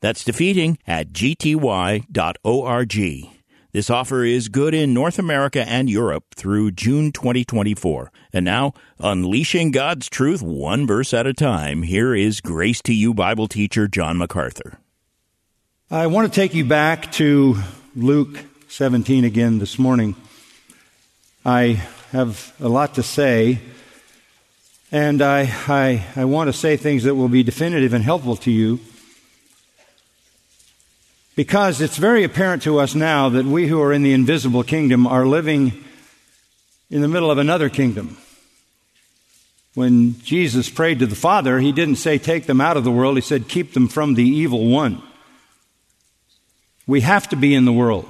That's defeating at gty.org. This offer is good in North America and Europe through June 2024. And now, unleashing God's truth one verse at a time, here is Grace to You Bible teacher John MacArthur. I want to take you back to Luke 17 again this morning. I have a lot to say, and I, I, I want to say things that will be definitive and helpful to you. Because it's very apparent to us now that we who are in the invisible kingdom are living in the middle of another kingdom. When Jesus prayed to the Father, he didn't say, Take them out of the world. He said, Keep them from the evil one. We have to be in the world.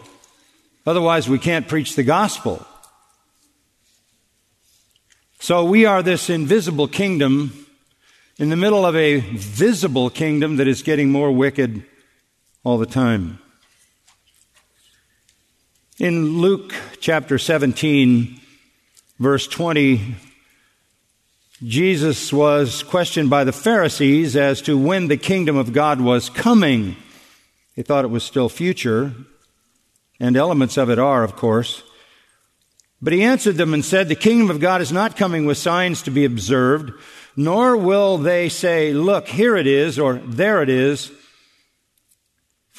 Otherwise, we can't preach the gospel. So we are this invisible kingdom in the middle of a visible kingdom that is getting more wicked all the time. In Luke chapter 17, verse 20, Jesus was questioned by the Pharisees as to when the kingdom of God was coming. They thought it was still future, and elements of it are, of course. But he answered them and said, The kingdom of God is not coming with signs to be observed, nor will they say, Look, here it is, or there it is.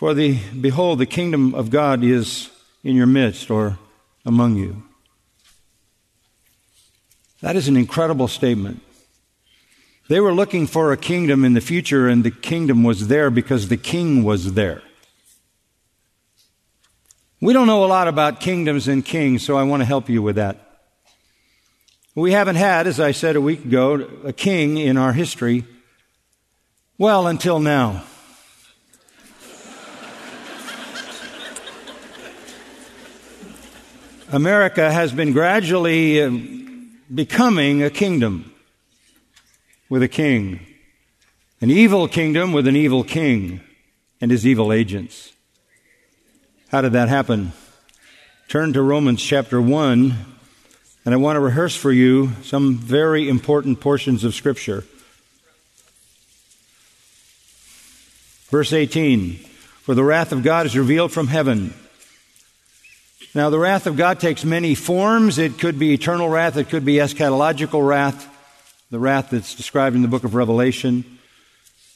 For the, behold, the kingdom of God is in your midst or among you. That is an incredible statement. They were looking for a kingdom in the future, and the kingdom was there because the king was there. We don't know a lot about kingdoms and kings, so I want to help you with that. We haven't had, as I said a week ago, a king in our history. Well, until now. America has been gradually uh, becoming a kingdom with a king, an evil kingdom with an evil king and his evil agents. How did that happen? Turn to Romans chapter 1, and I want to rehearse for you some very important portions of Scripture. Verse 18 For the wrath of God is revealed from heaven now, the wrath of God takes many forms. It could be eternal wrath, it could be eschatological wrath, the wrath that's described in the book of Revelation.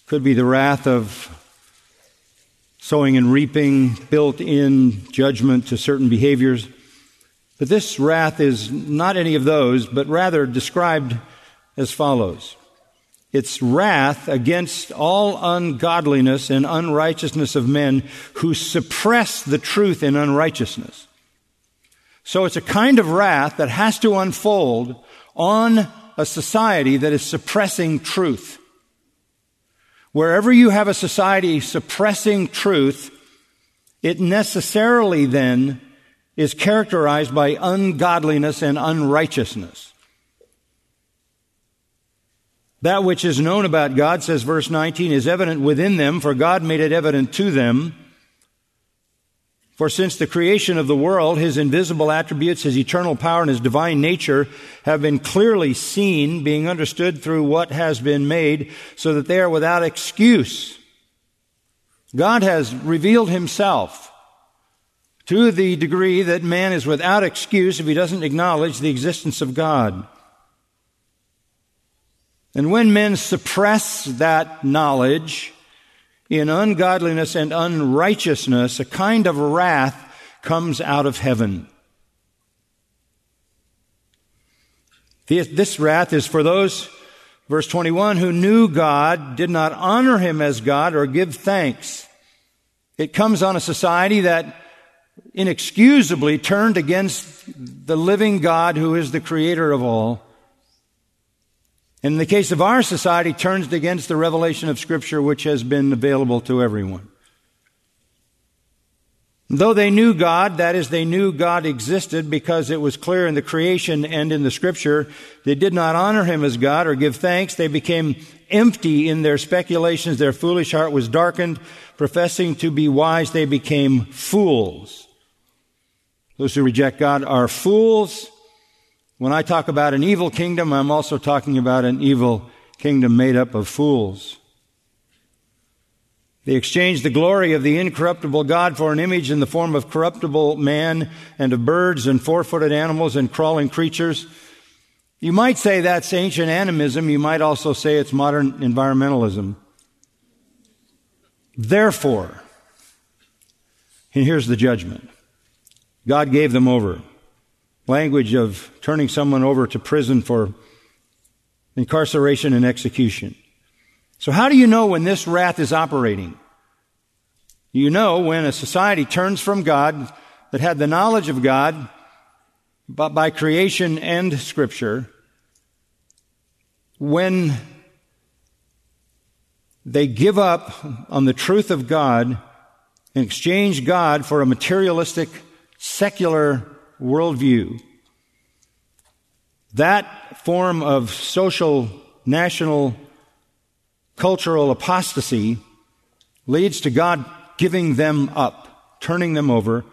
Could be the wrath of sowing and reaping, built in judgment to certain behaviors. But this wrath is not any of those, but rather described as follows. It's wrath against all ungodliness and unrighteousness of men who suppress the truth in unrighteousness. So it's a kind of wrath that has to unfold on a society that is suppressing truth. Wherever you have a society suppressing truth, it necessarily then is characterized by ungodliness and unrighteousness. That which is known about God, says verse 19, is evident within them, for God made it evident to them. For since the creation of the world, his invisible attributes, his eternal power, and his divine nature have been clearly seen, being understood through what has been made, so that they are without excuse. God has revealed himself to the degree that man is without excuse if he doesn't acknowledge the existence of God. And when men suppress that knowledge, in ungodliness and unrighteousness, a kind of wrath comes out of heaven. This wrath is for those, verse 21, who knew God, did not honor him as God or give thanks. It comes on a society that inexcusably turned against the living God who is the creator of all in the case of our society, turns against the revelation of Scripture which has been available to everyone. Though they knew God, that is, they knew God existed because it was clear in the creation and in the scripture, they did not honor him as God or give thanks. They became empty in their speculations. Their foolish heart was darkened. Professing to be wise, they became fools. Those who reject God are fools. When I talk about an evil kingdom, I'm also talking about an evil kingdom made up of fools. They exchanged the glory of the incorruptible God for an image in the form of corruptible man and of birds and four footed animals and crawling creatures. You might say that's ancient animism. You might also say it's modern environmentalism. Therefore, and here's the judgment God gave them over. Language of turning someone over to prison for incarceration and execution. So how do you know when this wrath is operating? You know when a society turns from God that had the knowledge of God, but by creation and scripture, when they give up on the truth of God and exchange God for a materialistic, secular worldview, that form of social, national, cultural apostasy leads to God giving them up, turning them over.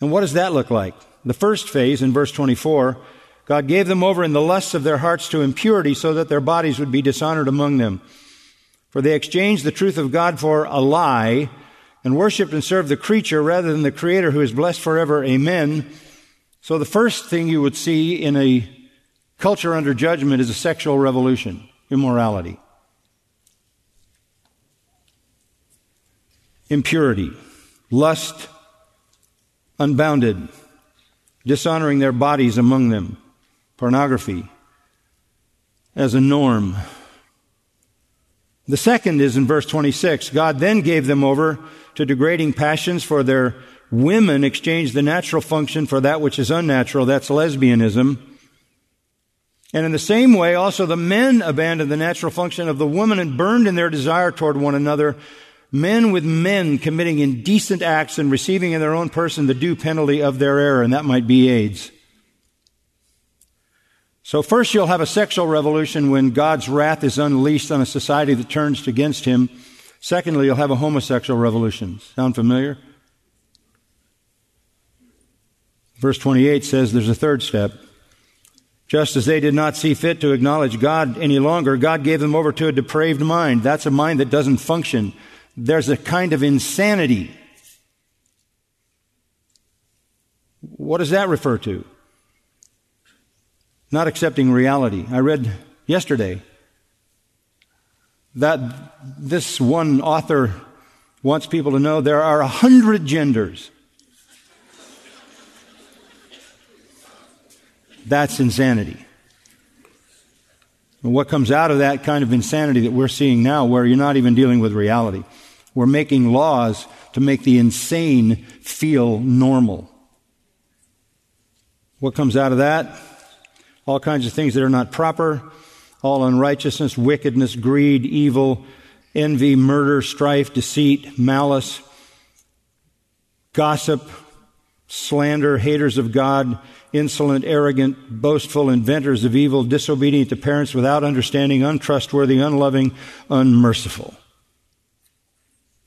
And what does that look like? The first phase in verse 24, God gave them over in the lusts of their hearts to impurity so that their bodies would be dishonored among them. For they exchanged the truth of God for a lie and worshiped and served the creature rather than the creator who is blessed forever. Amen. So the first thing you would see in a culture under judgment is a sexual revolution, immorality. impurity, lust, unbounded, dishonoring their bodies among them, pornography as a norm. The second is in verse 26. God then gave them over to degrading passions for their women exchanged the natural function for that which is unnatural. That's lesbianism. And in the same way, also the men abandoned the natural function of the woman and burned in their desire toward one another men with men committing indecent acts and receiving in their own person the due penalty of their error, and that might be AIDS. So first you'll have a sexual revolution when God's wrath is unleashed on a society that turns against him. Secondly, you'll have a homosexual revolution. Sound familiar? Verse 28 says there's a third step. Just as they did not see fit to acknowledge God any longer, God gave them over to a depraved mind. That's a mind that doesn't function there's a kind of insanity. What does that refer to? Not accepting reality. I read yesterday that this one author wants people to know there are a hundred genders. That's insanity. And what comes out of that kind of insanity that we're seeing now, where you're not even dealing with reality? We're making laws to make the insane feel normal. What comes out of that? All kinds of things that are not proper, all unrighteousness, wickedness, greed, evil, envy, murder, strife, deceit, malice, gossip, slander, haters of God, insolent, arrogant, boastful, inventors of evil, disobedient to parents without understanding, untrustworthy, unloving, unmerciful.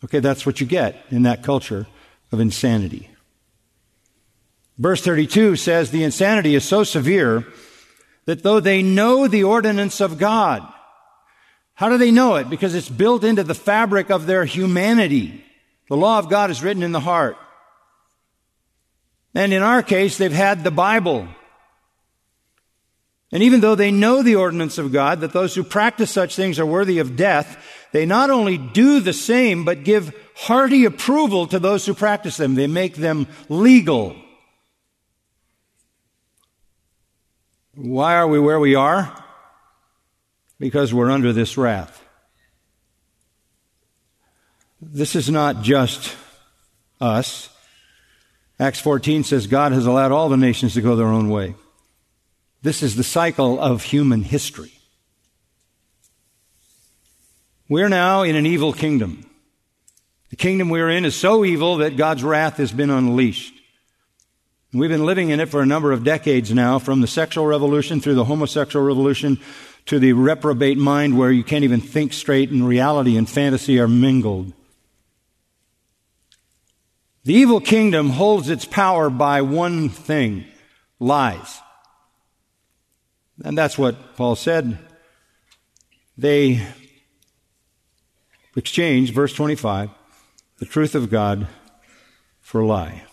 Okay, that's what you get in that culture of insanity. Verse 32 says the insanity is so severe that though they know the ordinance of God, how do they know it? Because it's built into the fabric of their humanity. The law of God is written in the heart. And in our case, they've had the Bible. And even though they know the ordinance of God, that those who practice such things are worthy of death, they not only do the same, but give hearty approval to those who practice them. They make them legal. Why are we where we are? Because we're under this wrath. This is not just us. Acts 14 says God has allowed all the nations to go their own way. This is the cycle of human history. We're now in an evil kingdom. The kingdom we're in is so evil that God's wrath has been unleashed. We've been living in it for a number of decades now, from the sexual revolution through the homosexual revolution to the reprobate mind where you can't even think straight and reality and fantasy are mingled. The evil kingdom holds its power by one thing lies. And that's what Paul said. They exchange, verse 25, the truth of God for a lie.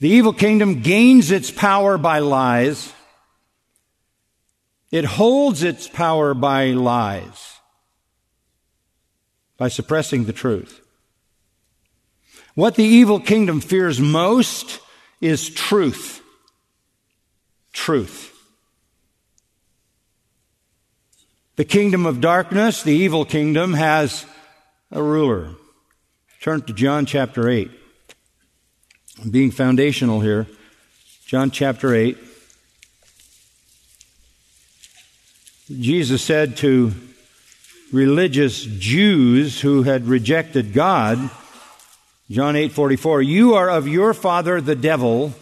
The evil kingdom gains its power by lies. It holds its power by lies, by suppressing the truth. What the evil kingdom fears most is truth. Truth. The kingdom of darkness, the evil kingdom, has a ruler. Turn to John chapter 8. I'm being foundational here. John chapter 8. Jesus said to religious Jews who had rejected God, John 8:44, "You are of your father the devil,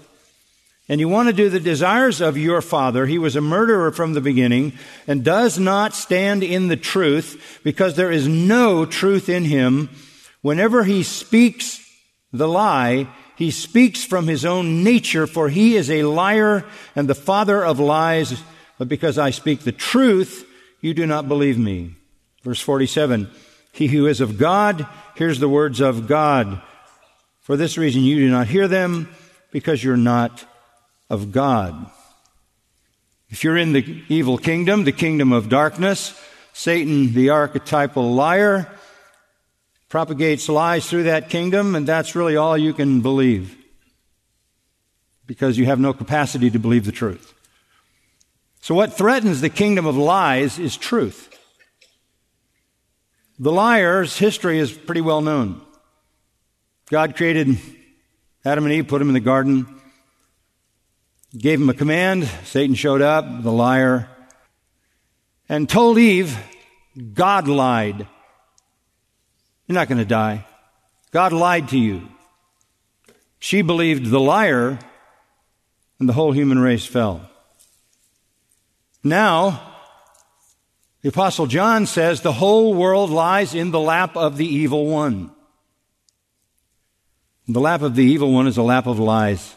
and you want to do the desires of your father. He was a murderer from the beginning and does not stand in the truth because there is no truth in him. Whenever he speaks the lie, he speaks from his own nature, for he is a liar and the father of lies. But because I speak the truth, you do not believe me. Verse 47. He who is of God hears the words of God. For this reason you do not hear them, because you're not of God. If you're in the evil kingdom, the kingdom of darkness, Satan, the archetypal liar, propagates lies through that kingdom, and that's really all you can believe. Because you have no capacity to believe the truth. So what threatens the kingdom of lies is truth. The liar's history is pretty well known. God created Adam and Eve, put them in the garden gave him a command. Satan showed up, the liar, and told Eve, God lied. You're not going to die. God lied to you. She believed the liar, and the whole human race fell. Now, the Apostle John says the whole world lies in the lap of the evil one. The lap of the evil one is a lap of lies.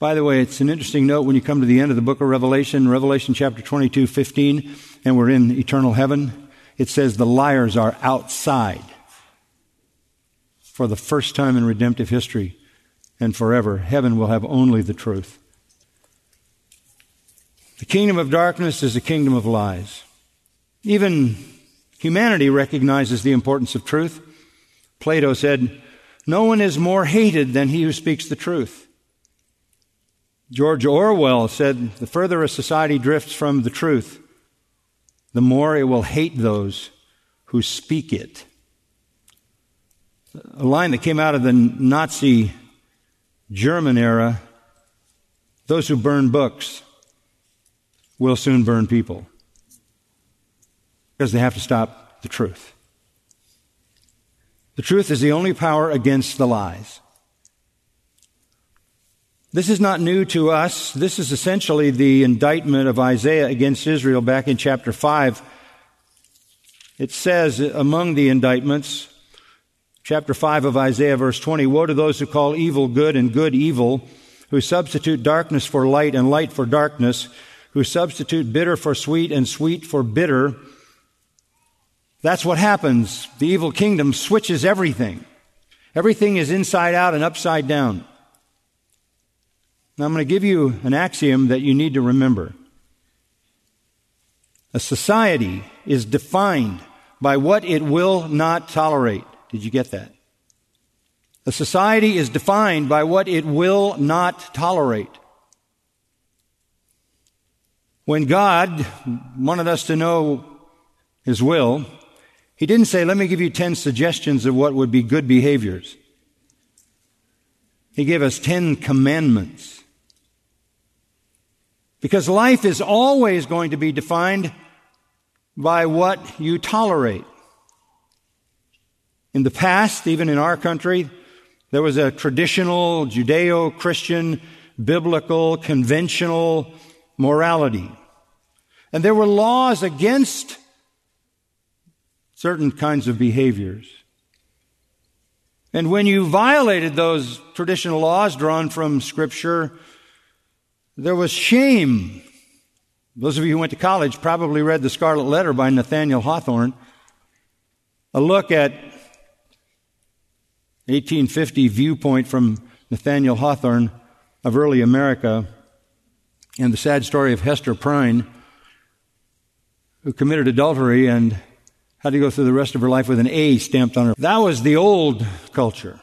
By the way, it's an interesting note when you come to the end of the book of Revelation, Revelation chapter 22, 15, and we're in eternal heaven. It says the liars are outside for the first time in redemptive history and forever. Heaven will have only the truth. The kingdom of darkness is a kingdom of lies. Even humanity recognizes the importance of truth. Plato said, No one is more hated than he who speaks the truth. George Orwell said, The further a society drifts from the truth, the more it will hate those who speak it. A line that came out of the Nazi German era those who burn books will soon burn people because they have to stop the truth. The truth is the only power against the lies. This is not new to us. This is essentially the indictment of Isaiah against Israel back in chapter 5. It says among the indictments, chapter 5 of Isaiah, verse 20, Woe to those who call evil good and good evil, who substitute darkness for light and light for darkness, who substitute bitter for sweet and sweet for bitter. That's what happens. The evil kingdom switches everything. Everything is inside out and upside down. Now, I'm going to give you an axiom that you need to remember. A society is defined by what it will not tolerate. Did you get that? A society is defined by what it will not tolerate. When God wanted us to know His will, He didn't say, let me give you 10 suggestions of what would be good behaviors. He gave us 10 commandments. Because life is always going to be defined by what you tolerate. In the past, even in our country, there was a traditional Judeo-Christian, biblical, conventional morality. And there were laws against certain kinds of behaviors. And when you violated those traditional laws drawn from Scripture, there was shame. Those of you who went to college probably read The Scarlet Letter by Nathaniel Hawthorne, a look at 1850 viewpoint from Nathaniel Hawthorne of early America and the sad story of Hester Prynne, who committed adultery and had to go through the rest of her life with an A stamped on her. That was the old culture,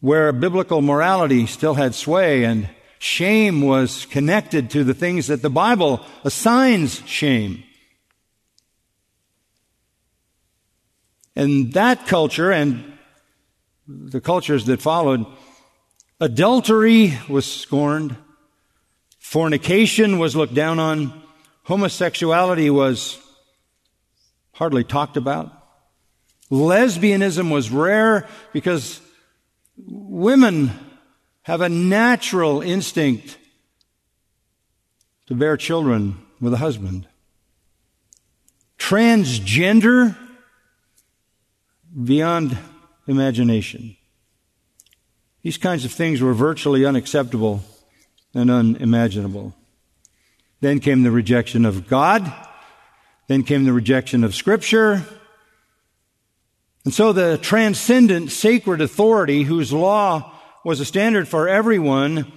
where biblical morality still had sway and shame was connected to the things that the Bible assigns shame. And that culture and the cultures that followed, adultery was scorned, fornication was looked down on, homosexuality was hardly talked about. Lesbianism was rare because women have a natural instinct to bear children with a husband. Transgender, beyond imagination. These kinds of things were virtually unacceptable and unimaginable. Then came the rejection of God then came the rejection of Scripture. And so the transcendent sacred authority, whose law was a standard for everyone,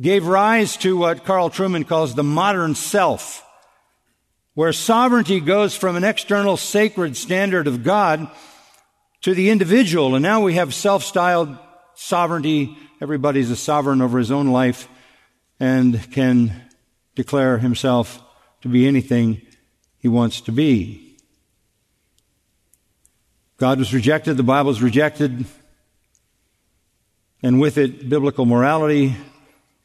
gave rise to what Carl Trueman calls the modern self, where sovereignty goes from an external sacred standard of God to the individual. And now we have self-styled sovereignty. Everybody's a sovereign over his own life and can declare himself to be anything he wants to be. God was rejected, the Bible was rejected, and with it, biblical morality.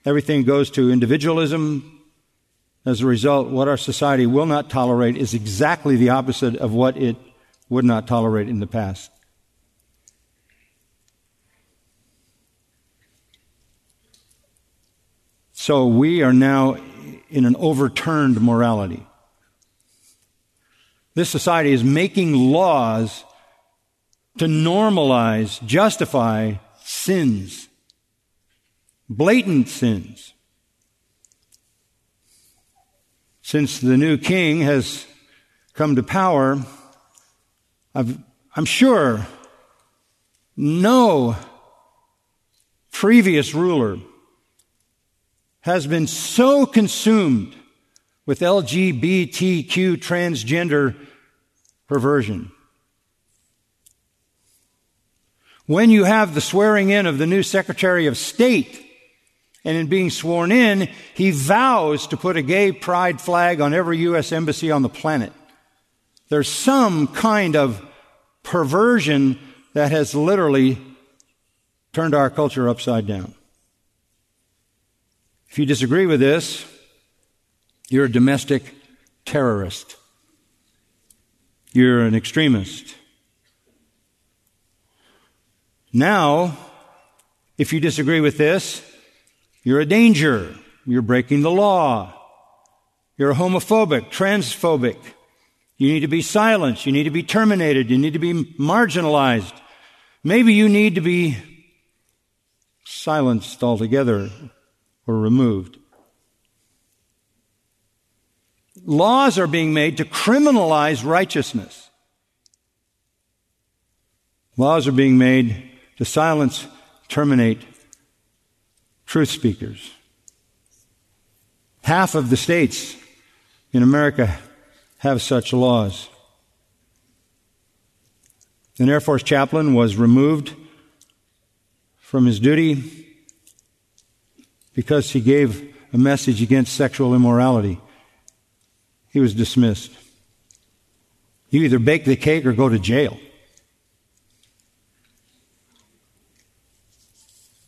Everything goes to individualism. As a result, what our society will not tolerate is exactly the opposite of what it would not tolerate in the past. So we are now in an overturned morality. This society is making laws to normalize, justify sins, blatant sins. Since the new king has come to power, i am sure no previous ruler has been so consumed with LGBTQ transgender perversion. When you have the swearing in of the new Secretary of State, and in being sworn in, he vows to put a gay pride flag on every U.S. embassy on the planet. There's some kind of perversion that has literally turned our culture upside down. If you disagree with this, you're a domestic terrorist. You're an extremist. Now, if you disagree with this, you're a danger. You're breaking the law. You're homophobic, transphobic. You need to be silenced. You need to be terminated. You need to be marginalized. Maybe you need to be silenced altogether or removed. Laws are being made to criminalize righteousness. Laws are being made to silence, terminate truth speakers. Half of the states in America have such laws. An Air Force chaplain was removed from his duty because he gave a message against sexual immorality he was dismissed. You either bake the cake or go to jail.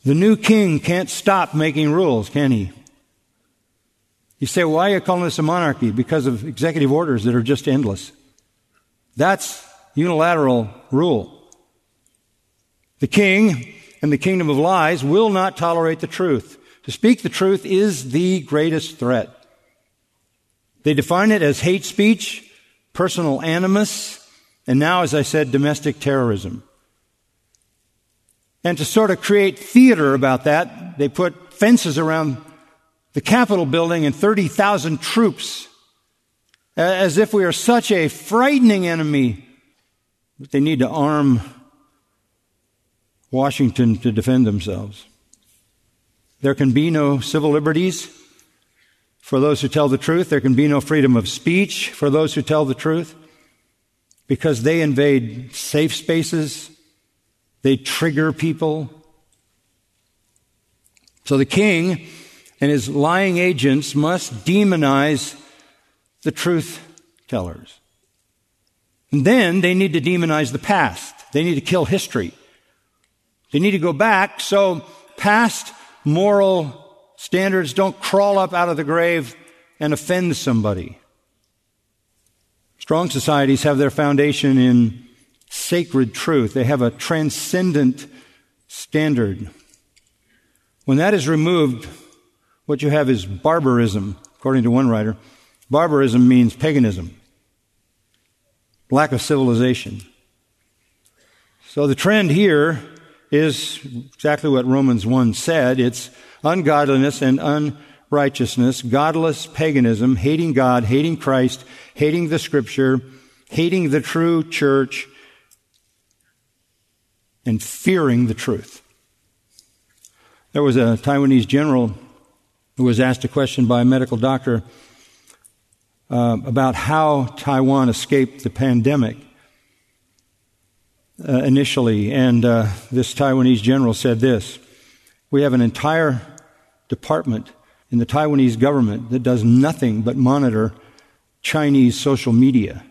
The new king can't stop making rules, can he? You say, why are you calling this a monarchy? Because of executive orders that are just endless. That's unilateral rule. The king and the kingdom of lies will not tolerate the truth. To speak the truth is the greatest threat. They define it as hate speech, personal animus, and now, as I said, domestic terrorism. And to sort of create theater about that, they put fences around the Capitol building and 30,000 troops as if we are such a frightening enemy that they need to arm Washington to defend themselves. There can be no civil liberties for those who tell the truth. There can be no freedom of speech for those who tell the truth because they invade safe spaces, they trigger people. So the king and his lying agents must demonize the truth tellers. And then they need to demonize the past. They need to kill history. They need to go back so past moral standards don't crawl up out of the grave and offend somebody. Strong societies have their foundation in sacred truth. They have a transcendent standard. When that is removed, what you have is barbarism, according to one writer. Barbarism means paganism, lack of civilization. So the trend here is exactly what Romans 1 said. It's ungodliness and unrighteousness, godless paganism, hating God, hating Christ, hating the scripture, hating the true church, and fearing the truth. There was a Taiwanese general who was asked a question by a medical doctor uh, about how Taiwan escaped the pandemic uh, initially. And uh, this Taiwanese general said this We have an entire department in the Taiwanese government that does nothing but monitor Chinese social media.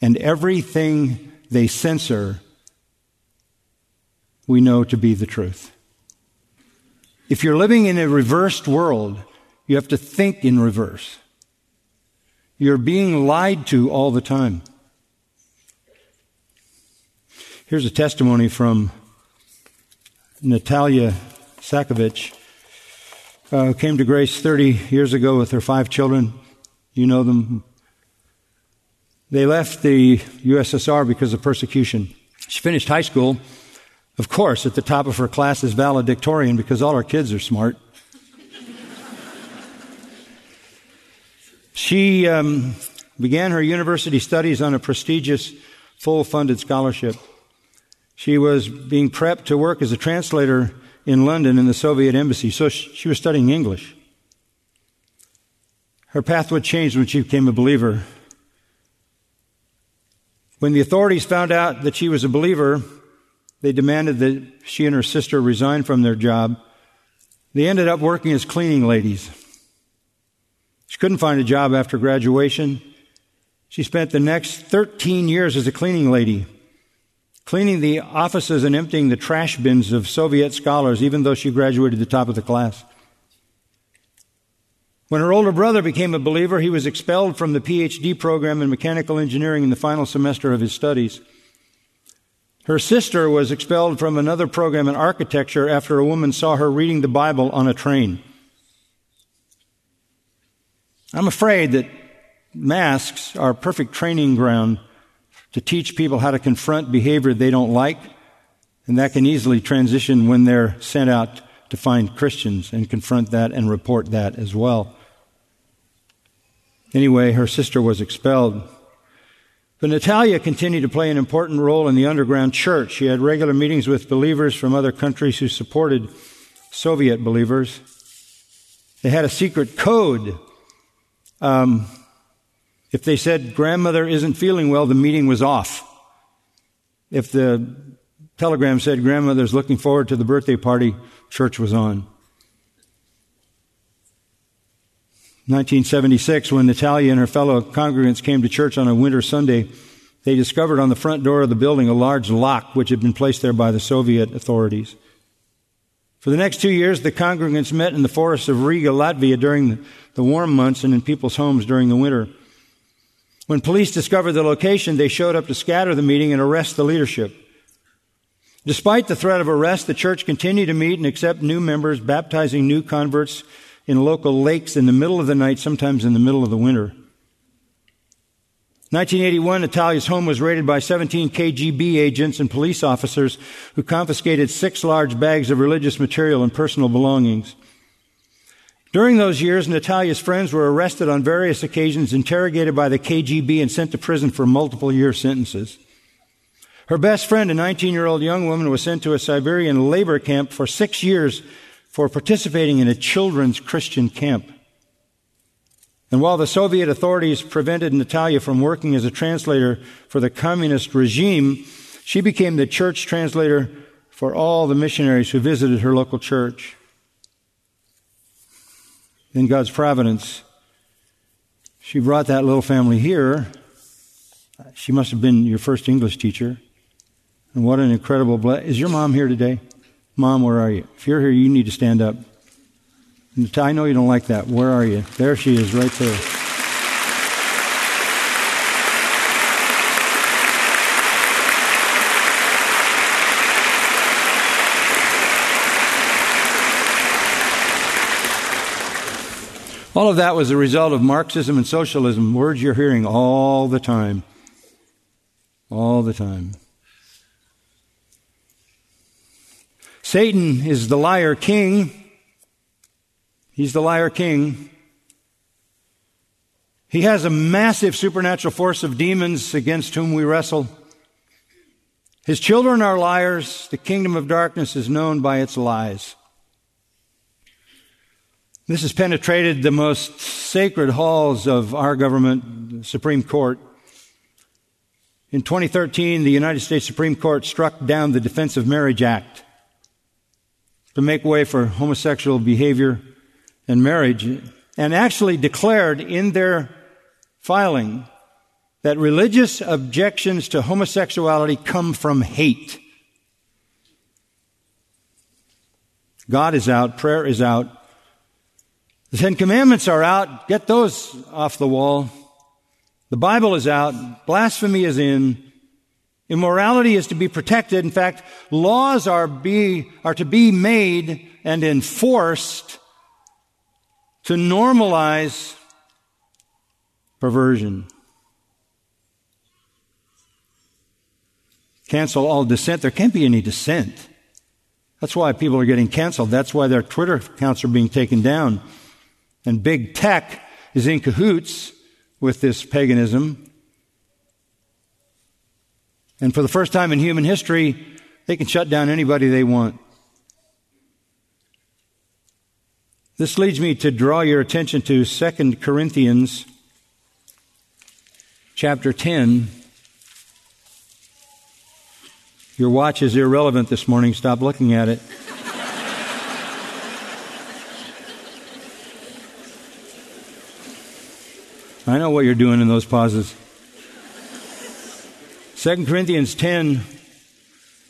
And everything they censor, we know to be the truth. If you're living in a reversed world, you have to think in reverse. You're being lied to all the time. Here's a testimony from Natalia Sakovich, uh, came to grace 30 years ago with her five children. You know them. They left the USSR because of persecution. She finished high school, of course, at the top of her class as valedictorian because all her kids are smart. She um, began her university studies on a prestigious, full funded scholarship. She was being prepped to work as a translator in London in the Soviet embassy, so she was studying English. Her path would change when she became a believer. When the authorities found out that she was a believer, they demanded that she and her sister resign from their job. They ended up working as cleaning ladies. She couldn't find a job after graduation. She spent the next 13 years as a cleaning lady, cleaning the offices and emptying the trash bins of Soviet scholars, even though she graduated the top of the class. When her older brother became a believer, he was expelled from the PhD program in mechanical engineering in the final semester of his studies. Her sister was expelled from another program in architecture after a woman saw her reading the Bible on a train. I'm afraid that masks are perfect training ground to teach people how to confront behavior they don't like, and that can easily transition when they're sent out to find Christians and confront that and report that as well. Anyway, her sister was expelled. But Natalia continued to play an important role in the underground church. She had regular meetings with believers from other countries who supported Soviet believers. They had a secret code um, if they said grandmother isn't feeling well, the meeting was off. If the telegram said grandmother's looking forward to the birthday party, church was on. 1976, when Natalia and her fellow congregants came to church on a winter Sunday, they discovered on the front door of the building a large lock which had been placed there by the Soviet authorities. For the next two years, the congregants met in the forests of Riga, Latvia during the warm months and in people's homes during the winter. When police discovered the location, they showed up to scatter the meeting and arrest the leadership. Despite the threat of arrest, the church continued to meet and accept new members, baptizing new converts in local lakes in the middle of the night, sometimes in the middle of the winter. 1981, Natalia's home was raided by 17 KGB agents and police officers who confiscated six large bags of religious material and personal belongings. During those years, Natalia's friends were arrested on various occasions, interrogated by the KGB, and sent to prison for multiple year sentences. Her best friend, a 19 year old young woman, was sent to a Siberian labor camp for six years for participating in a children's Christian camp. And while the Soviet authorities prevented Natalia from working as a translator for the communist regime, she became the church translator for all the missionaries who visited her local church in God's providence, she brought that little family here. She must have been your first English teacher. And what an incredible blessing. Is your mom here today? Mom, where are you? If you're here, you need to stand up. I know you don't like that. Where are you? There she is, right there. All of that was a result of Marxism and socialism, words you're hearing all the time. All the time. Satan is the liar king. He's the liar king. He has a massive supernatural force of demons against whom we wrestle. His children are liars. The kingdom of darkness is known by its lies. This has penetrated the most sacred halls of our government, the Supreme Court. In 2013, the United States Supreme Court struck down the Defense of Marriage Act to make way for homosexual behavior and marriage, and actually declared in their filing that religious objections to homosexuality come from hate. God is out, prayer is out, the Ten Commandments are out. Get those off the wall. The Bible is out. Blasphemy is in. Immorality is to be protected. In fact, laws are, be, are to be made and enforced to normalize perversion. Cancel all dissent. There can't be any dissent. That's why people are getting canceled. That's why their Twitter accounts are being taken down. And big tech is in cahoots with this paganism. And for the first time in human history, they can shut down anybody they want. This leads me to draw your attention to 2 Corinthians chapter 10. Your watch is irrelevant this morning. Stop looking at it. I know what you're doing in those pauses. 2 Corinthians 10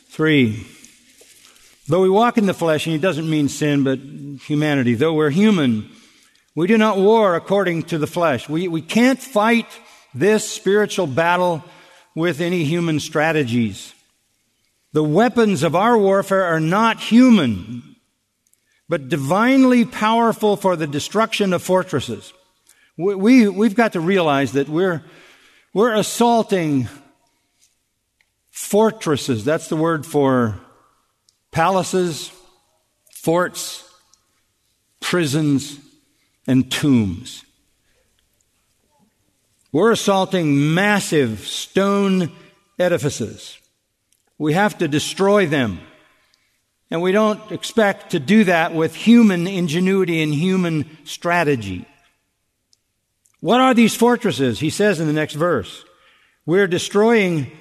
3. Though we walk in the flesh, and he doesn't mean sin, but humanity, though we're human, we do not war according to the flesh. We, we can't fight this spiritual battle with any human strategies. The weapons of our warfare are not human, but divinely powerful for the destruction of fortresses. We, we, have got to realize that we're, we're assaulting fortresses. That's the word for palaces, forts, prisons, and tombs. We're assaulting massive stone edifices. We have to destroy them. And we don't expect to do that with human ingenuity and human strategy. What are these fortresses? He says in the next verse. We're destroying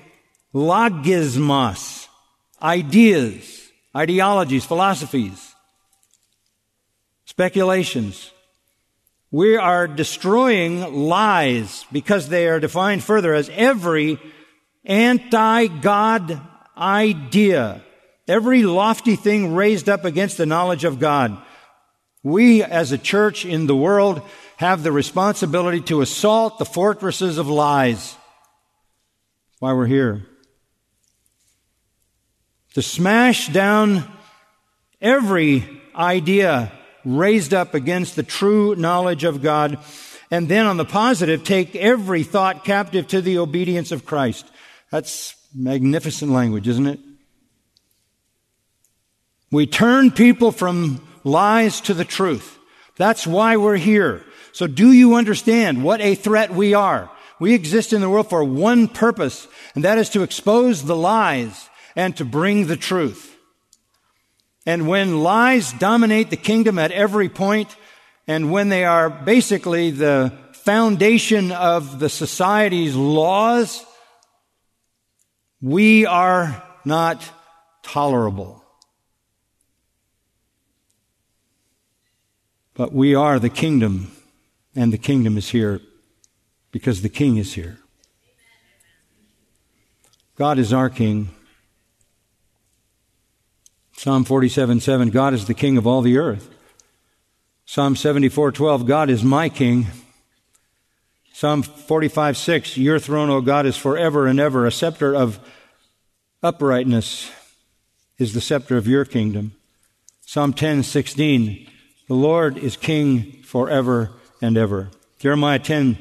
logismos, ideas, ideologies, philosophies, speculations. We are destroying lies because they are defined further as every anti-God idea, every lofty thing raised up against the knowledge of God. We as a church in the world have the responsibility to assault the fortresses of lies. Why we're here. To smash down every idea raised up against the true knowledge of God. And then on the positive, take every thought captive to the obedience of Christ. That's magnificent language, isn't it? We turn people from lies to the truth. That's why we're here. So do you understand what a threat we are? We exist in the world for one purpose, and that is to expose the lies and to bring the truth. And when lies dominate the kingdom at every point, and when they are basically the foundation of the society's laws, we are not tolerable. But we are the kingdom, and the kingdom is here because the king is here. God is our king. Psalm 47 7, God is the king of all the earth. Psalm 74 12, God is my king. Psalm 45 6, Your throne, O God, is forever and ever. A scepter of uprightness is the scepter of your kingdom. Psalm 10 16, The Lord is king forever and ever. Jeremiah 10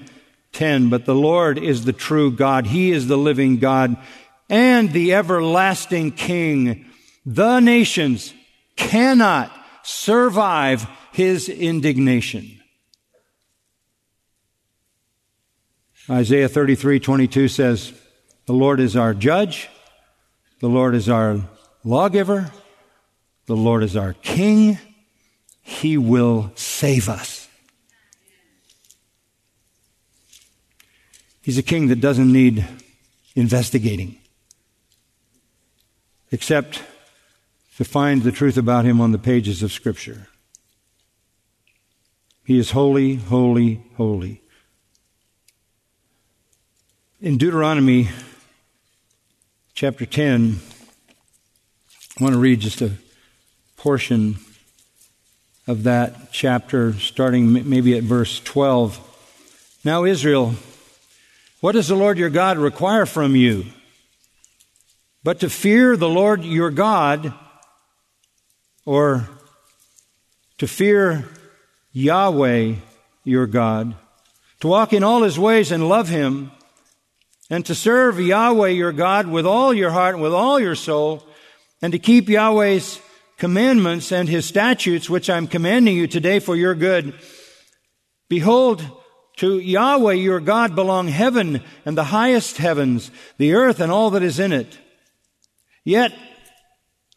10, But the Lord is the true God. He is the living God and the everlasting king. The nations cannot survive his indignation. Isaiah 33, 22 says, The Lord is our judge. The Lord is our lawgiver. The Lord is our king. He will save us. He's a king that doesn't need investigating, except to find the truth about him on the pages of Scripture. He is holy, holy, holy. In Deuteronomy chapter 10, I want to read just a portion of that chapter, starting maybe at verse 12. Now, Israel, what does the Lord your God require from you? But to fear the Lord your God or to fear Yahweh your God, to walk in all his ways and love him, and to serve Yahweh your God with all your heart and with all your soul, and to keep Yahweh's commandments and his statutes, which I'm commanding you today for your good. Behold, to Yahweh your God belong heaven and the highest heavens, the earth and all that is in it. Yet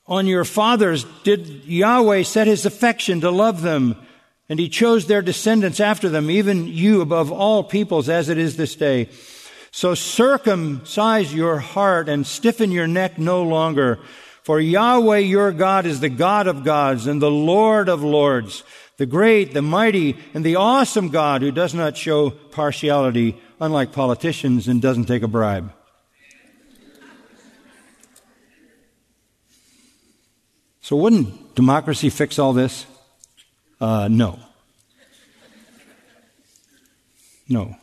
on your fathers did Yahweh set his affection to love them, and he chose their descendants after them, even you above all peoples as it is this day. So circumcise your heart and stiffen your neck no longer. For Yahweh your God is the God of gods and the Lord of lords, the great, the mighty, and the awesome God who does not show partiality, unlike politicians, and doesn't take a bribe. So wouldn't democracy fix all this? Uh, no. No.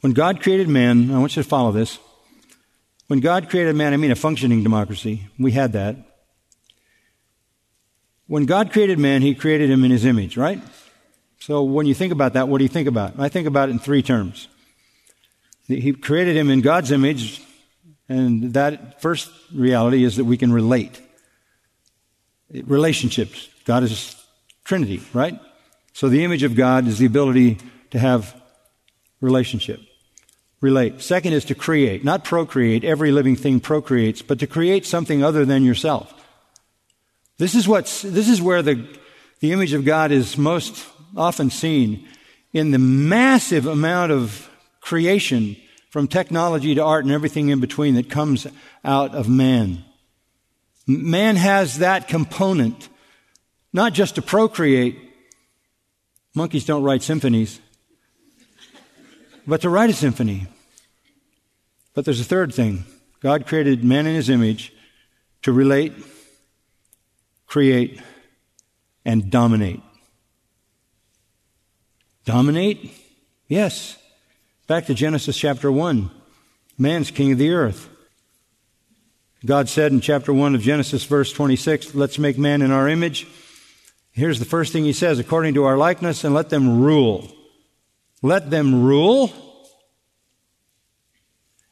When God created man, I want you to follow this. When God created man, I mean a functioning democracy. We had that. When God created man, he created him in his image, right? So when you think about that, what do you think about? I think about it in three terms. He created him in God's image, and that first reality is that we can relate relationships. God is Trinity, right? So the image of God is the ability to have relationship. Relate. Second is to create, not procreate. Every living thing procreates, but to create something other than yourself. This is what's, this is where the, the image of God is most often seen in the massive amount of creation from technology to art and everything in between that comes out of man. Man has that component, not just to procreate. Monkeys don't write symphonies, but to write a symphony. But there's a third thing God created man in his image to relate, create, and dominate. Dominate? Yes. Back to Genesis chapter 1. Man's king of the earth. God said in chapter 1 of Genesis, verse 26, let's make man in our image. Here's the first thing he says, according to our likeness, and let them rule. Let them rule.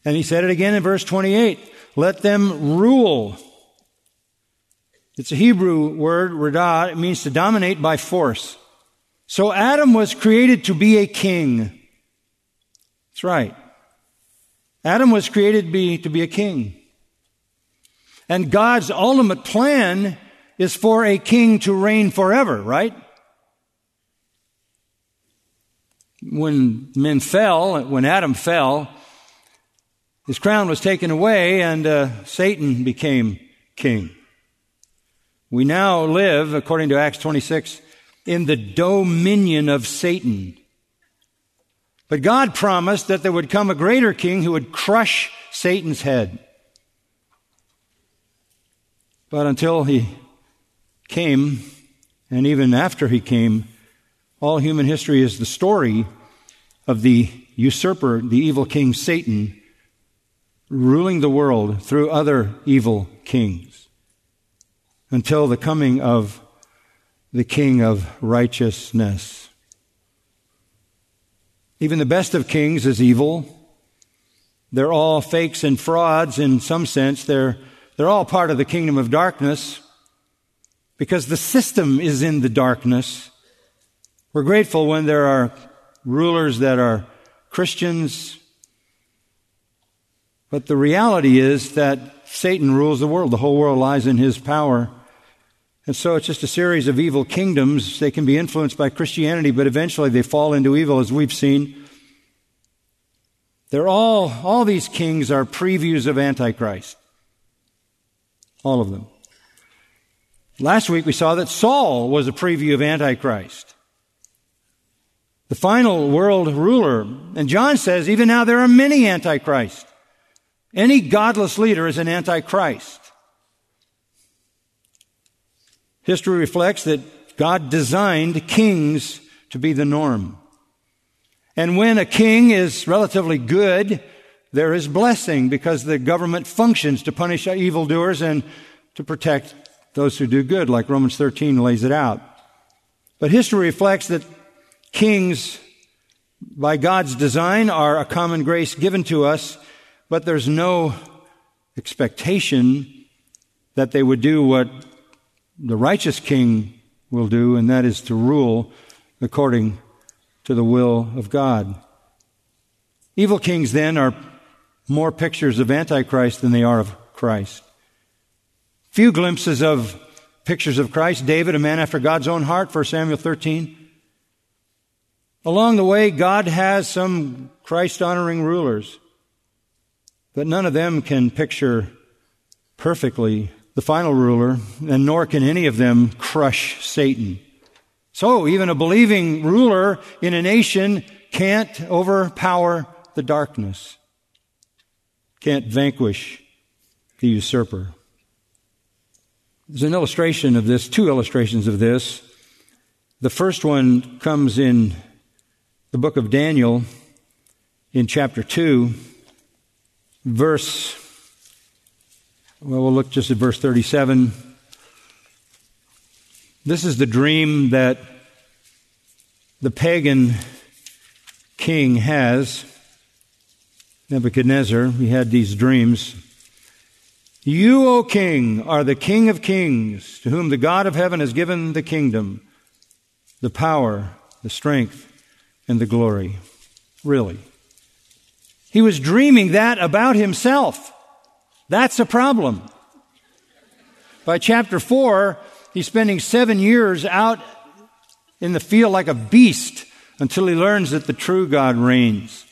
And he said it again in verse 28. Let them rule. It's a Hebrew word, radah. It means to dominate by force. So Adam was created to be a king. That's right. Adam was created to be, to be a king. And God's ultimate plan is for a king to reign forever, right? When men fell, when Adam fell, his crown was taken away and uh, Satan became king. We now live, according to Acts 26, in the dominion of Satan. But God promised that there would come a greater king who would crush Satan's head. But until he came, and even after he came, all human history is the story of the usurper, the evil king Satan, ruling the world through other evil kings until the coming of the King of righteousness. Even the best of kings is evil. They're all fakes and frauds in some sense. They're, they're all part of the kingdom of darkness because the system is in the darkness. We're grateful when there are rulers that are Christians, but the reality is that Satan rules the world. The whole world lies in his power. And so it's just a series of evil kingdoms. They can be influenced by Christianity, but eventually they fall into evil, as we've seen. They're all, all these kings are previews of Antichrist. All of them. Last week we saw that Saul was a preview of Antichrist. The final world ruler. And John says, even now there are many Antichrists. Any godless leader is an antichrist. History reflects that God designed kings to be the norm. And when a king is relatively good, there is blessing because the government functions to punish evildoers and to protect those who do good, like Romans 13 lays it out. But history reflects that kings, by God's design, are a common grace given to us but there's no expectation that they would do what the righteous king will do, and that is to rule according to the will of God. Evil kings then are more pictures of Antichrist than they are of Christ. Few glimpses of pictures of Christ. David, a man after God's own heart, 1 Samuel 13. Along the way, God has some Christ honoring rulers. But none of them can picture perfectly the final ruler, and nor can any of them crush Satan. So even a believing ruler in a nation can't overpower the darkness, can't vanquish the usurper. There's an illustration of this, two illustrations of this. The first one comes in the book of Daniel in chapter 2 verse, well, we'll look just at verse 37. This is the dream that the pagan king has. Nebuchadnezzar, he had these dreams. You, O king, are the king of kings, to whom the God of heaven has given the kingdom, the power, the strength, and the glory. Really. He was dreaming that about himself. That's a problem. By chapter four, he's spending seven years out in the field like a beast until he learns that the true God reigns.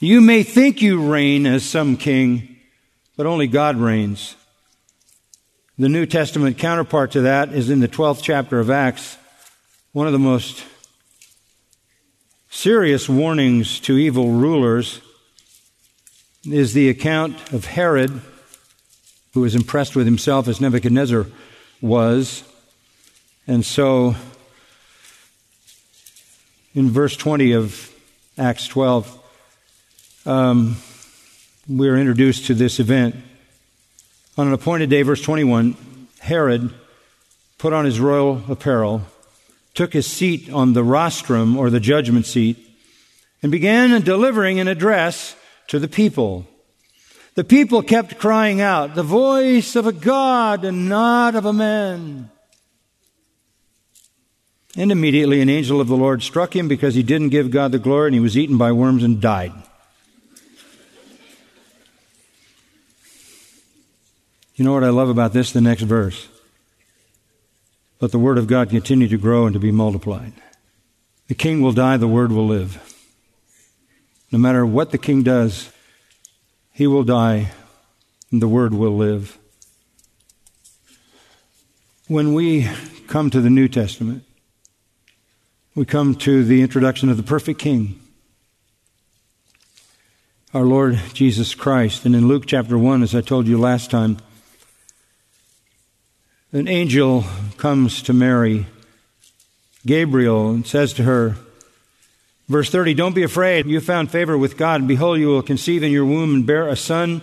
You may think you reign as some king, but only God reigns. The New Testament counterpart to that is in the 12th chapter of Acts, one of the most serious warnings to evil rulers is the account of Herod, who was impressed with himself as Nebuchadnezzar was. And so in verse 20 of Acts 12, um, we're introduced to this event. On an appointed day, verse 21, Herod put on his royal apparel, took his seat on the rostrum or the judgment seat, and began delivering an address to the people. The people kept crying out, the voice of a God and not of a man. And immediately an angel of the Lord struck him because he didn't give God the glory and he was eaten by worms and died. You know what I love about this? The next verse. Let the word of God continue to grow and to be multiplied. The king will die, the word will live. No matter what the king does, he will die and the word will live. When we come to the New Testament, we come to the introduction of the perfect King, our Lord Jesus Christ. And in Luke chapter 1, as I told you last time, an angel comes to Mary, Gabriel, and says to her, verse 30, Don't be afraid. You found favor with God, and behold, you will conceive in your womb and bear a son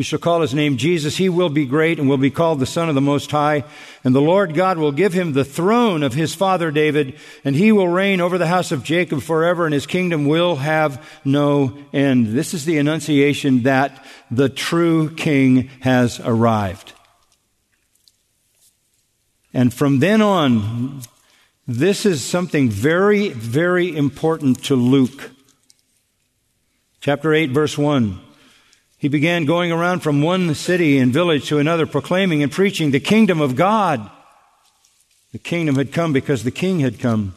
you shall call his name Jesus. He will be great and will be called the Son of the Most High. And the Lord God will give him the throne of his father David, and he will reign over the house of Jacob forever, and his kingdom will have no end. This is the annunciation that the true king has arrived. And from then on, this is something very, very important to Luke. Chapter 8, verse 1. He began going around from one city and village to another, proclaiming and preaching the kingdom of God. The kingdom had come because the king had come.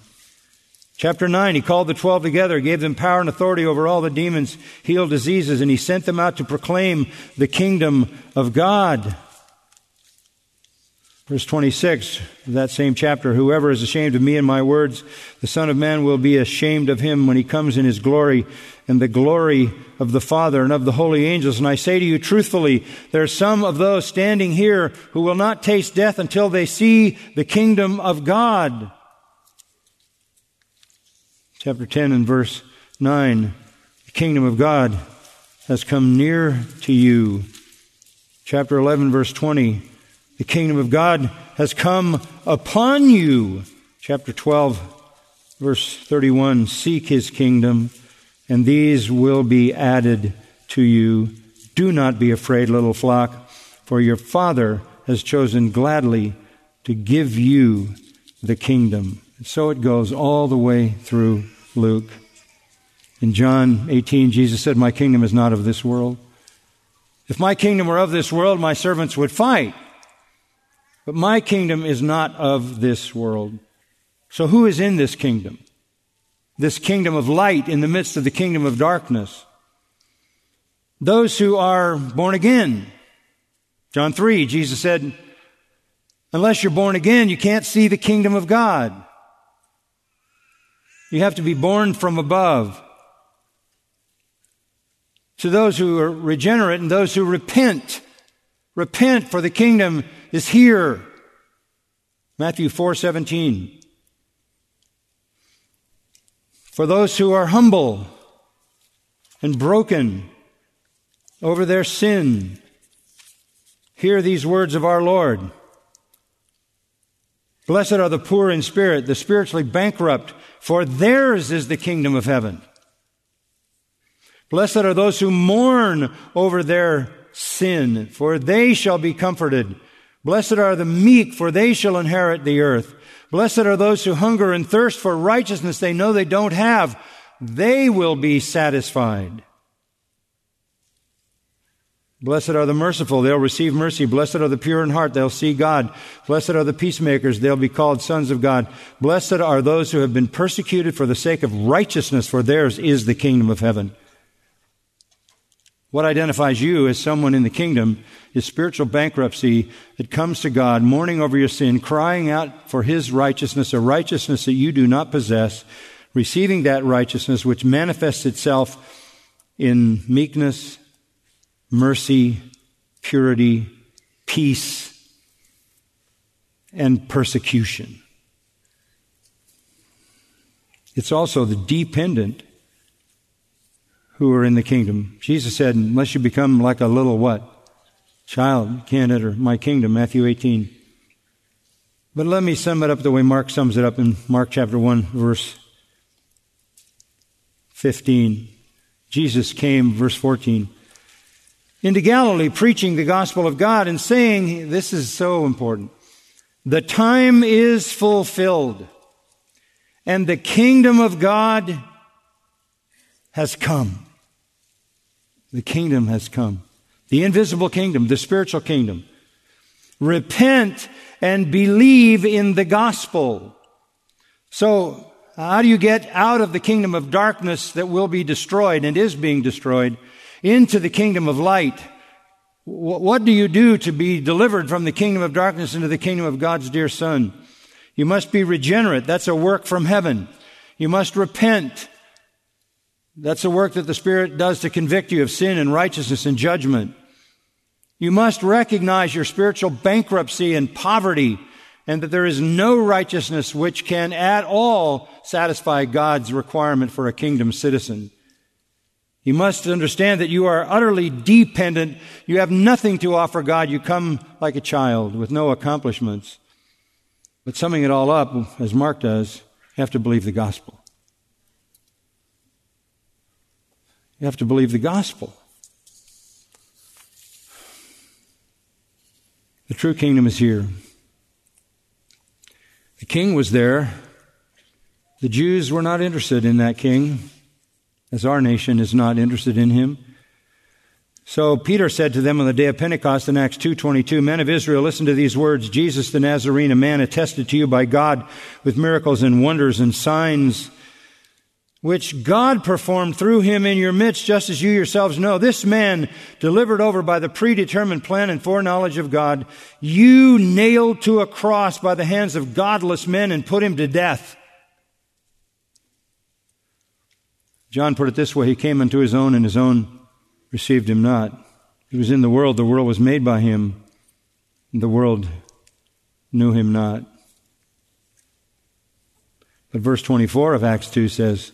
Chapter 9, he called the twelve together, gave them power and authority over all the demons, healed diseases, and he sent them out to proclaim the kingdom of God. Verse 26 of that same chapter Whoever is ashamed of me and my words, the Son of Man will be ashamed of him when he comes in his glory and the glory of the Father and of the holy angels. And I say to you truthfully, there are some of those standing here who will not taste death until they see the kingdom of God. Chapter 10 and verse 9 The kingdom of God has come near to you. Chapter 11, verse 20 the kingdom of God has come upon you. Chapter 12, verse 31 Seek his kingdom, and these will be added to you. Do not be afraid, little flock, for your Father has chosen gladly to give you the kingdom. And so it goes all the way through Luke. In John 18, Jesus said, My kingdom is not of this world. If my kingdom were of this world, my servants would fight but my kingdom is not of this world. So who is in this kingdom? This kingdom of light in the midst of the kingdom of darkness. Those who are born again. John 3, Jesus said, unless you're born again, you can't see the kingdom of God. You have to be born from above. To those who are regenerate and those who repent, repent for the kingdom is here. Matthew 4:17. For those who are humble and broken over their sin, hear these words of our Lord. Blessed are the poor in spirit, the spiritually bankrupt, for theirs is the kingdom of heaven. Blessed are those who mourn over their sin, for they shall be comforted. Blessed are the meek, for they shall inherit the earth. Blessed are those who hunger and thirst for righteousness they know they don't have. They will be satisfied. Blessed are the merciful, they'll receive mercy. Blessed are the pure in heart, they'll see God. Blessed are the peacemakers, they'll be called sons of God. Blessed are those who have been persecuted for the sake of righteousness, for theirs is the kingdom of heaven. What identifies you as someone in the kingdom is spiritual bankruptcy that comes to God, mourning over your sin, crying out for His righteousness, a righteousness that you do not possess, receiving that righteousness which manifests itself in meekness, mercy, purity, peace, and persecution. It's also the dependent who are in the kingdom. Jesus said, unless you become like a little what? Child, you can't enter my kingdom, Matthew 18. But let me sum it up the way Mark sums it up in Mark chapter 1, verse 15. Jesus came, verse 14, into Galilee preaching the gospel of God and saying, this is so important, the time is fulfilled and the kingdom of God has come. The kingdom has come. The invisible kingdom, the spiritual kingdom. Repent and believe in the gospel. So, how do you get out of the kingdom of darkness that will be destroyed and is being destroyed into the kingdom of light? What do you do to be delivered from the kingdom of darkness into the kingdom of God's dear Son? You must be regenerate. That's a work from heaven. You must repent. That's the work that the Spirit does to convict you of sin and righteousness and judgment. You must recognize your spiritual bankruptcy and poverty and that there is no righteousness which can at all satisfy God's requirement for a kingdom citizen. You must understand that you are utterly dependent. You have nothing to offer God. You come like a child with no accomplishments. But summing it all up, as Mark does, you have to believe the gospel. You have to believe the gospel. The true kingdom is here. The king was there. The Jews were not interested in that king, as our nation is not interested in him. So Peter said to them on the day of Pentecost in Acts 2:22, "Men of Israel, listen to these words: Jesus the Nazarene, a man attested to you by God with miracles and wonders and signs which God performed through him in your midst, just as you yourselves know. This man, delivered over by the predetermined plan and foreknowledge of God, you nailed to a cross by the hands of godless men and put him to death." John put it this way, he came unto his own and his own received him not. He was in the world, the world was made by him, and the world knew him not. But verse 24 of Acts 2 says,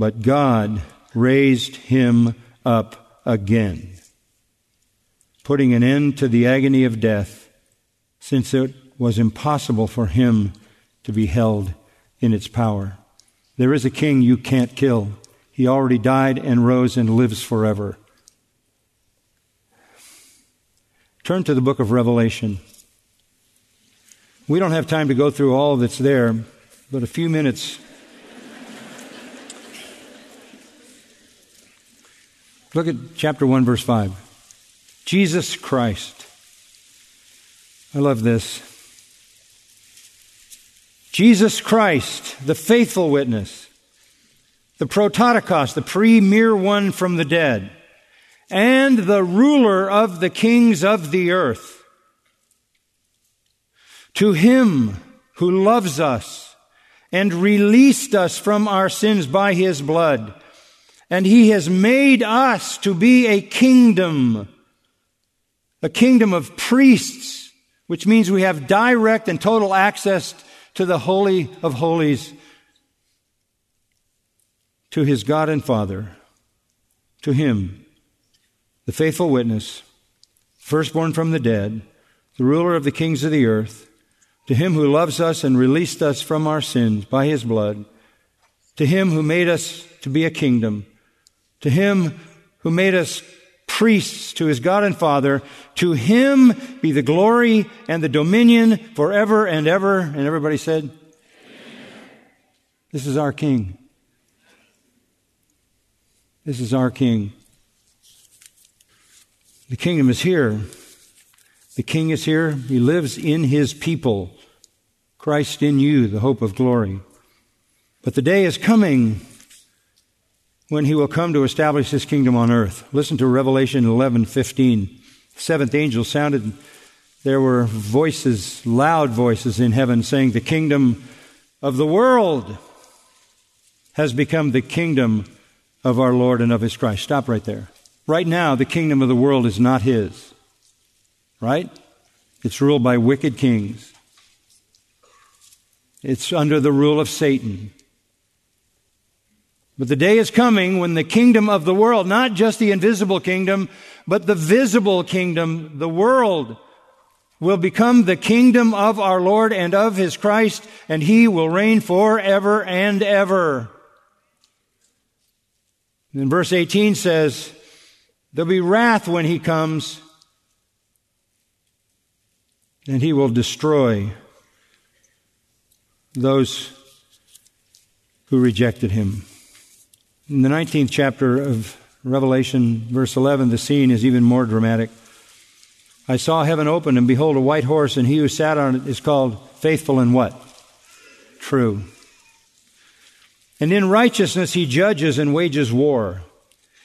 But God raised him up again, putting an end to the agony of death, since it was impossible for him to be held in its power. There is a king you can't kill. He already died and rose and lives forever. Turn to the book of Revelation. We don't have time to go through all that's there, but a few minutes. Look at chapter 1, verse 5. Jesus Christ. I love this. Jesus Christ, the faithful witness, the prototokos, the premier one from the dead and the ruler of the kings of the earth. To him who loves us and released us from our sins by his blood, and he has made us to be a kingdom, a kingdom of priests, which means we have direct and total access to the Holy of Holies, to his God and Father, to him the faithful witness, firstborn from the dead, the ruler of the kings of the earth, to him who loves us and released us from our sins by his blood, to him who made us to be a kingdom, to him who made us priests to his God and Father, to him be the glory and the dominion forever and ever. And everybody said, This is our King. This is our King. The kingdom is here. The king is here. He lives in his people. Christ in you, the hope of glory. But the day is coming when he will come to establish his kingdom on earth. Listen to Revelation 11:15. The seventh angel sounded there were voices, loud voices in heaven saying the kingdom of the world has become the kingdom of our Lord and of his Christ. Stop right there. Right now, the kingdom of the world is not his. Right? It's ruled by wicked kings. It's under the rule of Satan. But the day is coming when the kingdom of the world, not just the invisible kingdom, but the visible kingdom, the world, will become the kingdom of our Lord and of His Christ, and He will reign forever and ever. And verse 18 says, There'll be wrath when He comes, and He will destroy those who rejected Him. In the 19th chapter of Revelation, verse 11, the scene is even more dramatic. I saw heaven open, and behold, a white horse, and he who sat on it is called faithful and what? True. And in righteousness he judges and wages war.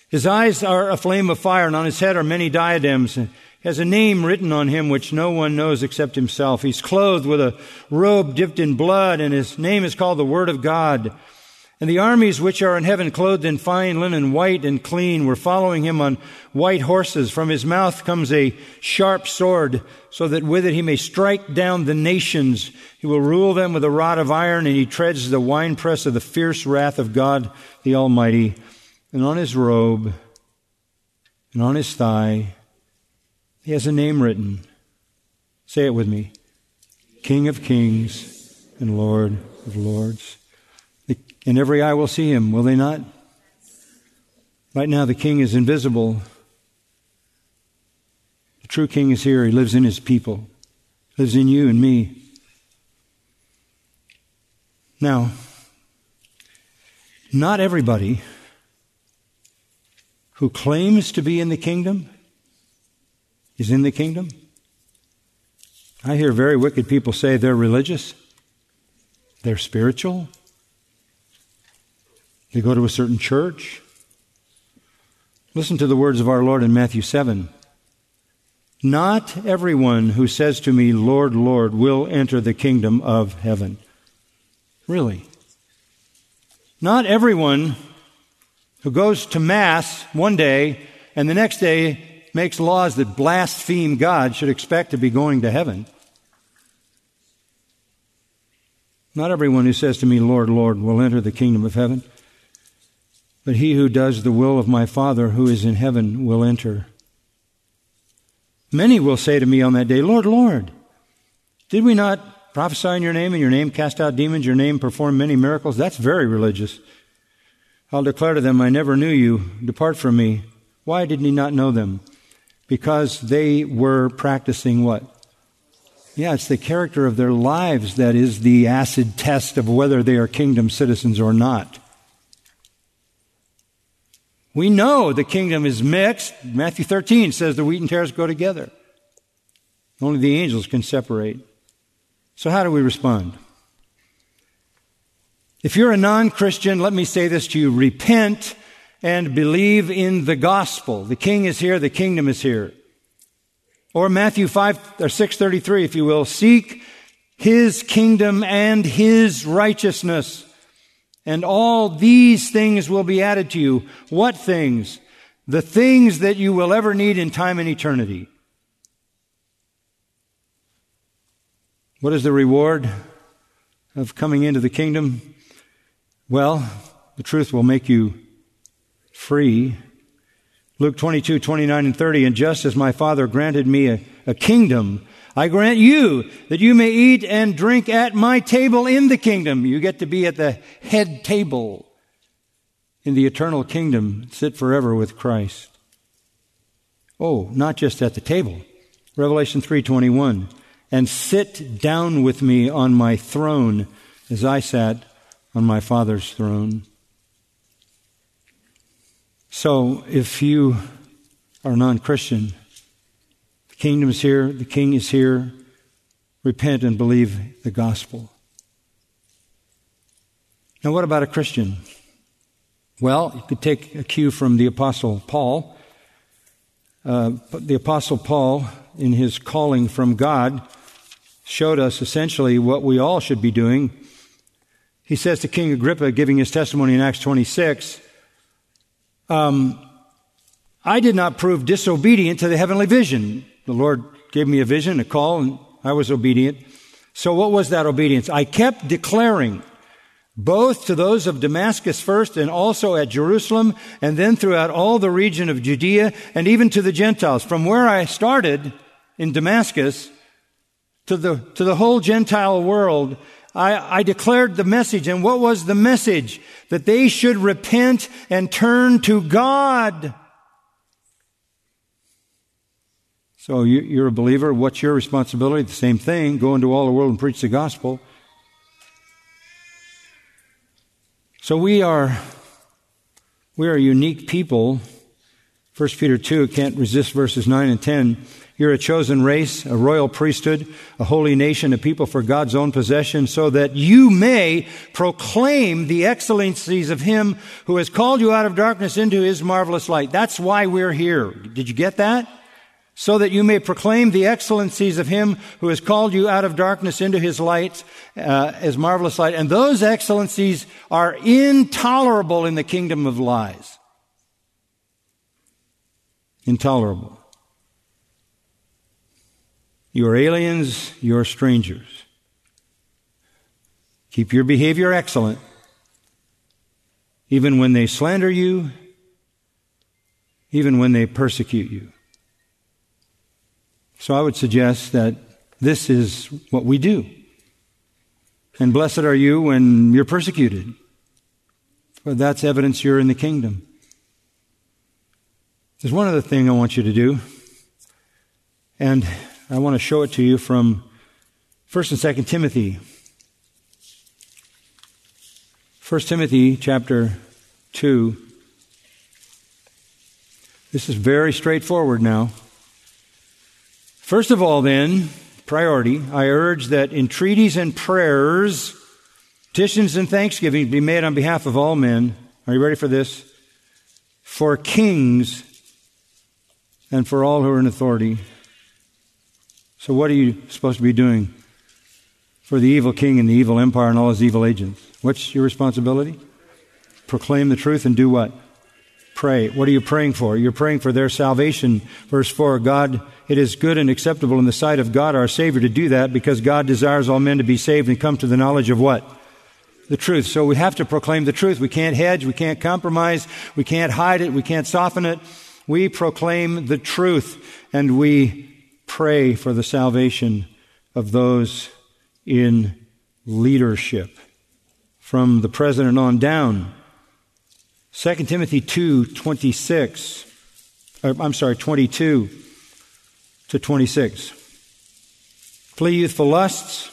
His eyes are a flame of fire, and on his head are many diadems. And has a name written on him which no one knows except himself. He's clothed with a robe dipped in blood, and his name is called the Word of God. And the armies which are in heaven, clothed in fine linen, white and clean, were following him on white horses. From his mouth comes a sharp sword, so that with it he may strike down the nations. He will rule them with a rod of iron, and he treads the winepress of the fierce wrath of God the Almighty. And on his robe and on his thigh, he has a name written. Say it with me King of Kings and Lord of Lords and every eye will see him, will they not? Right now, the king is invisible. The true king is here. He lives in his people, lives in you and me. Now, not everybody who claims to be in the kingdom is in the kingdom. I hear very wicked people say they're religious, they're spiritual, they go to a certain church. Listen to the words of our Lord in Matthew 7. Not everyone who says to me, Lord, Lord, will enter the kingdom of heaven. Really. Not everyone who goes to Mass one day and the next day makes laws that blaspheme God should expect to be going to heaven. Not everyone who says to me, Lord, Lord, will enter the kingdom of heaven but he who does the will of my Father who is in heaven will enter. Many will say to me on that day, Lord, Lord, did we not prophesy in your name, in your name cast out demons, your name perform many miracles? That's very religious. I'll declare to them, I never knew you. Depart from me. Why did he not know them? Because they were practicing what? Yeah, it's the character of their lives that is the acid test of whether they are kingdom citizens or not. We know the kingdom is mixed. Matthew 13 says the wheat and tares go together. Only the angels can separate. So, how do we respond? If you're a non Christian, let me say this to you repent and believe in the gospel. The king is here, the kingdom is here. Or Matthew 5 or 633, if you will, seek his kingdom and his righteousness and all these things will be added to you. What things? The things that you will ever need in time and eternity. What is the reward of coming into the kingdom? Well, the truth will make you free. Luke 22, 29 and 30, and just as my Father granted me a, a kingdom I grant you that you may eat and drink at my table in the kingdom. You get to be at the head table in the eternal kingdom, sit forever with Christ. Oh, not just at the table. Revelation 3:21, and sit down with me on my throne as I sat on my Father's throne. So, if you are non-Christian, the kingdom is here, the king is here. Repent and believe the gospel. Now, what about a Christian? Well, you could take a cue from the Apostle Paul. Uh, the Apostle Paul, in his calling from God, showed us essentially what we all should be doing. He says to King Agrippa, giving his testimony in Acts 26, um, I did not prove disobedient to the heavenly vision. The Lord gave me a vision, a call, and I was obedient. So what was that obedience? I kept declaring both to those of Damascus first and also at Jerusalem and then throughout all the region of Judea and even to the Gentiles. From where I started in Damascus to the, to the whole Gentile world, I, I declared the message. And what was the message? That they should repent and turn to God. So you're a believer. What's your responsibility? The same thing. Go into all the world and preach the gospel. So we are, we are unique people. 1 Peter 2, can't resist verses 9 and 10. You're a chosen race, a royal priesthood, a holy nation, a people for God's own possession, so that you may proclaim the excellencies of Him who has called you out of darkness into His marvelous light. That's why we're here. Did you get that? So that you may proclaim the excellencies of him who has called you out of darkness into his light, uh, his marvelous light. And those excellencies are intolerable in the kingdom of lies. Intolerable. You are aliens, you are strangers. Keep your behavior excellent, even when they slander you, even when they persecute you. So I would suggest that this is what we do. And blessed are you when you're persecuted. For that's evidence you're in the kingdom. There's one other thing I want you to do. And I want to show it to you from 1st and 2nd Timothy. 1 Timothy chapter 2. This is very straightforward now. First of all, then, priority, I urge that entreaties and prayers, petitions and thanksgiving be made on behalf of all men. Are you ready for this? For kings and for all who are in authority. So, what are you supposed to be doing for the evil king and the evil empire and all his evil agents? What's your responsibility? Proclaim the truth and do what? Pray. What are you praying for? You're praying for their salvation. Verse 4 God it is good and acceptable in the sight of God our Savior to do that because God desires all men to be saved and come to the knowledge of what? The truth. So we have to proclaim the truth. We can't hedge. We can't compromise. We can't hide it. We can't soften it. We proclaim the truth and we pray for the salvation of those in leadership from the president on down. 2 Timothy 2 26, uh, I'm sorry, 22 to 26. Flee youthful lusts.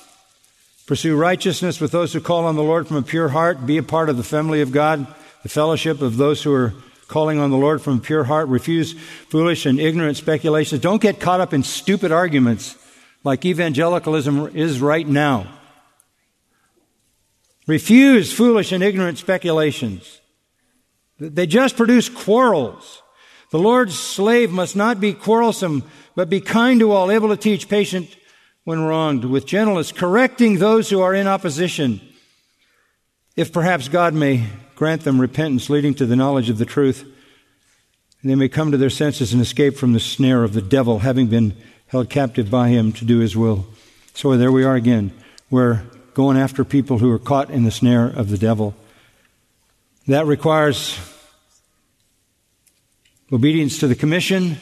Pursue righteousness with those who call on the Lord from a pure heart. Be a part of the family of God, the fellowship of those who are calling on the Lord from a pure heart. Refuse foolish and ignorant speculations. Don't get caught up in stupid arguments like evangelicalism is right now. Refuse foolish and ignorant speculations. They just produce quarrels. The Lord's slave must not be quarrelsome, but be kind to all, able to teach, patient when wronged, with gentleness, correcting those who are in opposition, if perhaps God may grant them repentance leading to the knowledge of the truth, and they may come to their senses and escape from the snare of the devil, having been held captive by him to do his will. So there we are again. We're going after people who are caught in the snare of the devil. That requires obedience to the commission,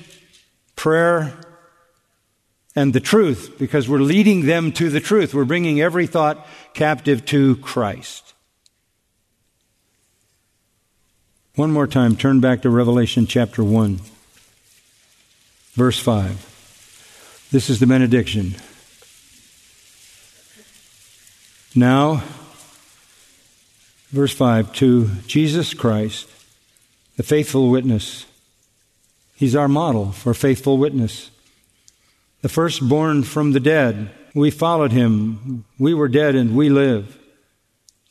prayer, and the truth because we're leading them to the truth. We're bringing every thought captive to Christ. One more time, turn back to Revelation chapter 1, verse 5. This is the benediction. Now, verse 5 to Jesus Christ, the faithful witness He's our model for faithful witness. The firstborn from the dead, we followed him. We were dead and we live.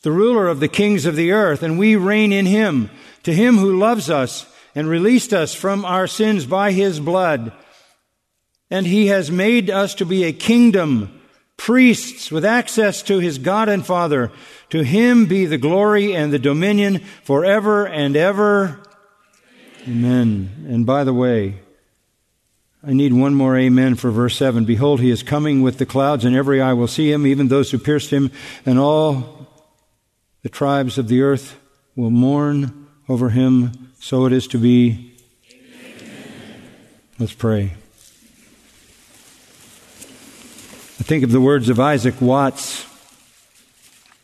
The ruler of the kings of the earth, and we reign in him. To him who loves us and released us from our sins by his blood. And he has made us to be a kingdom, priests with access to his God and Father. To him be the glory and the dominion forever and ever. Amen. And by the way, I need one more amen for verse 7. Behold, he is coming with the clouds, and every eye will see him, even those who pierced him, and all The tribes of the earth will mourn over him. So it is to be. Amen. Let's pray. I think of the words of Isaac Watts,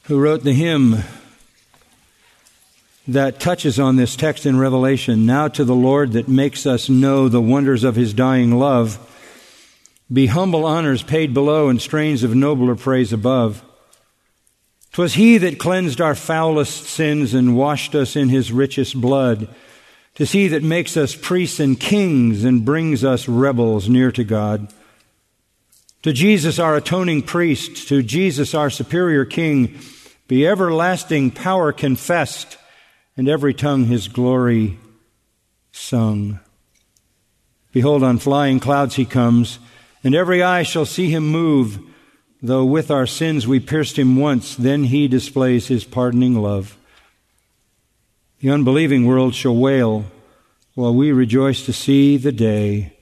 who wrote the hymn that touches on this text in Revelation. Now to the Lord that makes us know the wonders of his dying love, be humble honors paid below and strains of nobler praise above. 'Twas he that cleansed our foulest sins and washed us in his richest blood. 'Tis he that makes us priests and kings and brings us rebels near to God. To Jesus, our atoning priest, to Jesus, our superior king, be everlasting power confessed and every tongue his glory sung. Behold, on flying clouds he comes, and every eye shall see him move. Though with our sins we pierced him once, then he displays his pardoning love. The unbelieving world shall wail, while we rejoice to see the day.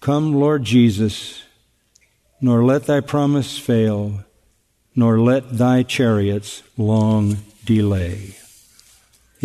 Come, Lord Jesus, nor let thy promise fail, nor let thy chariots long delay.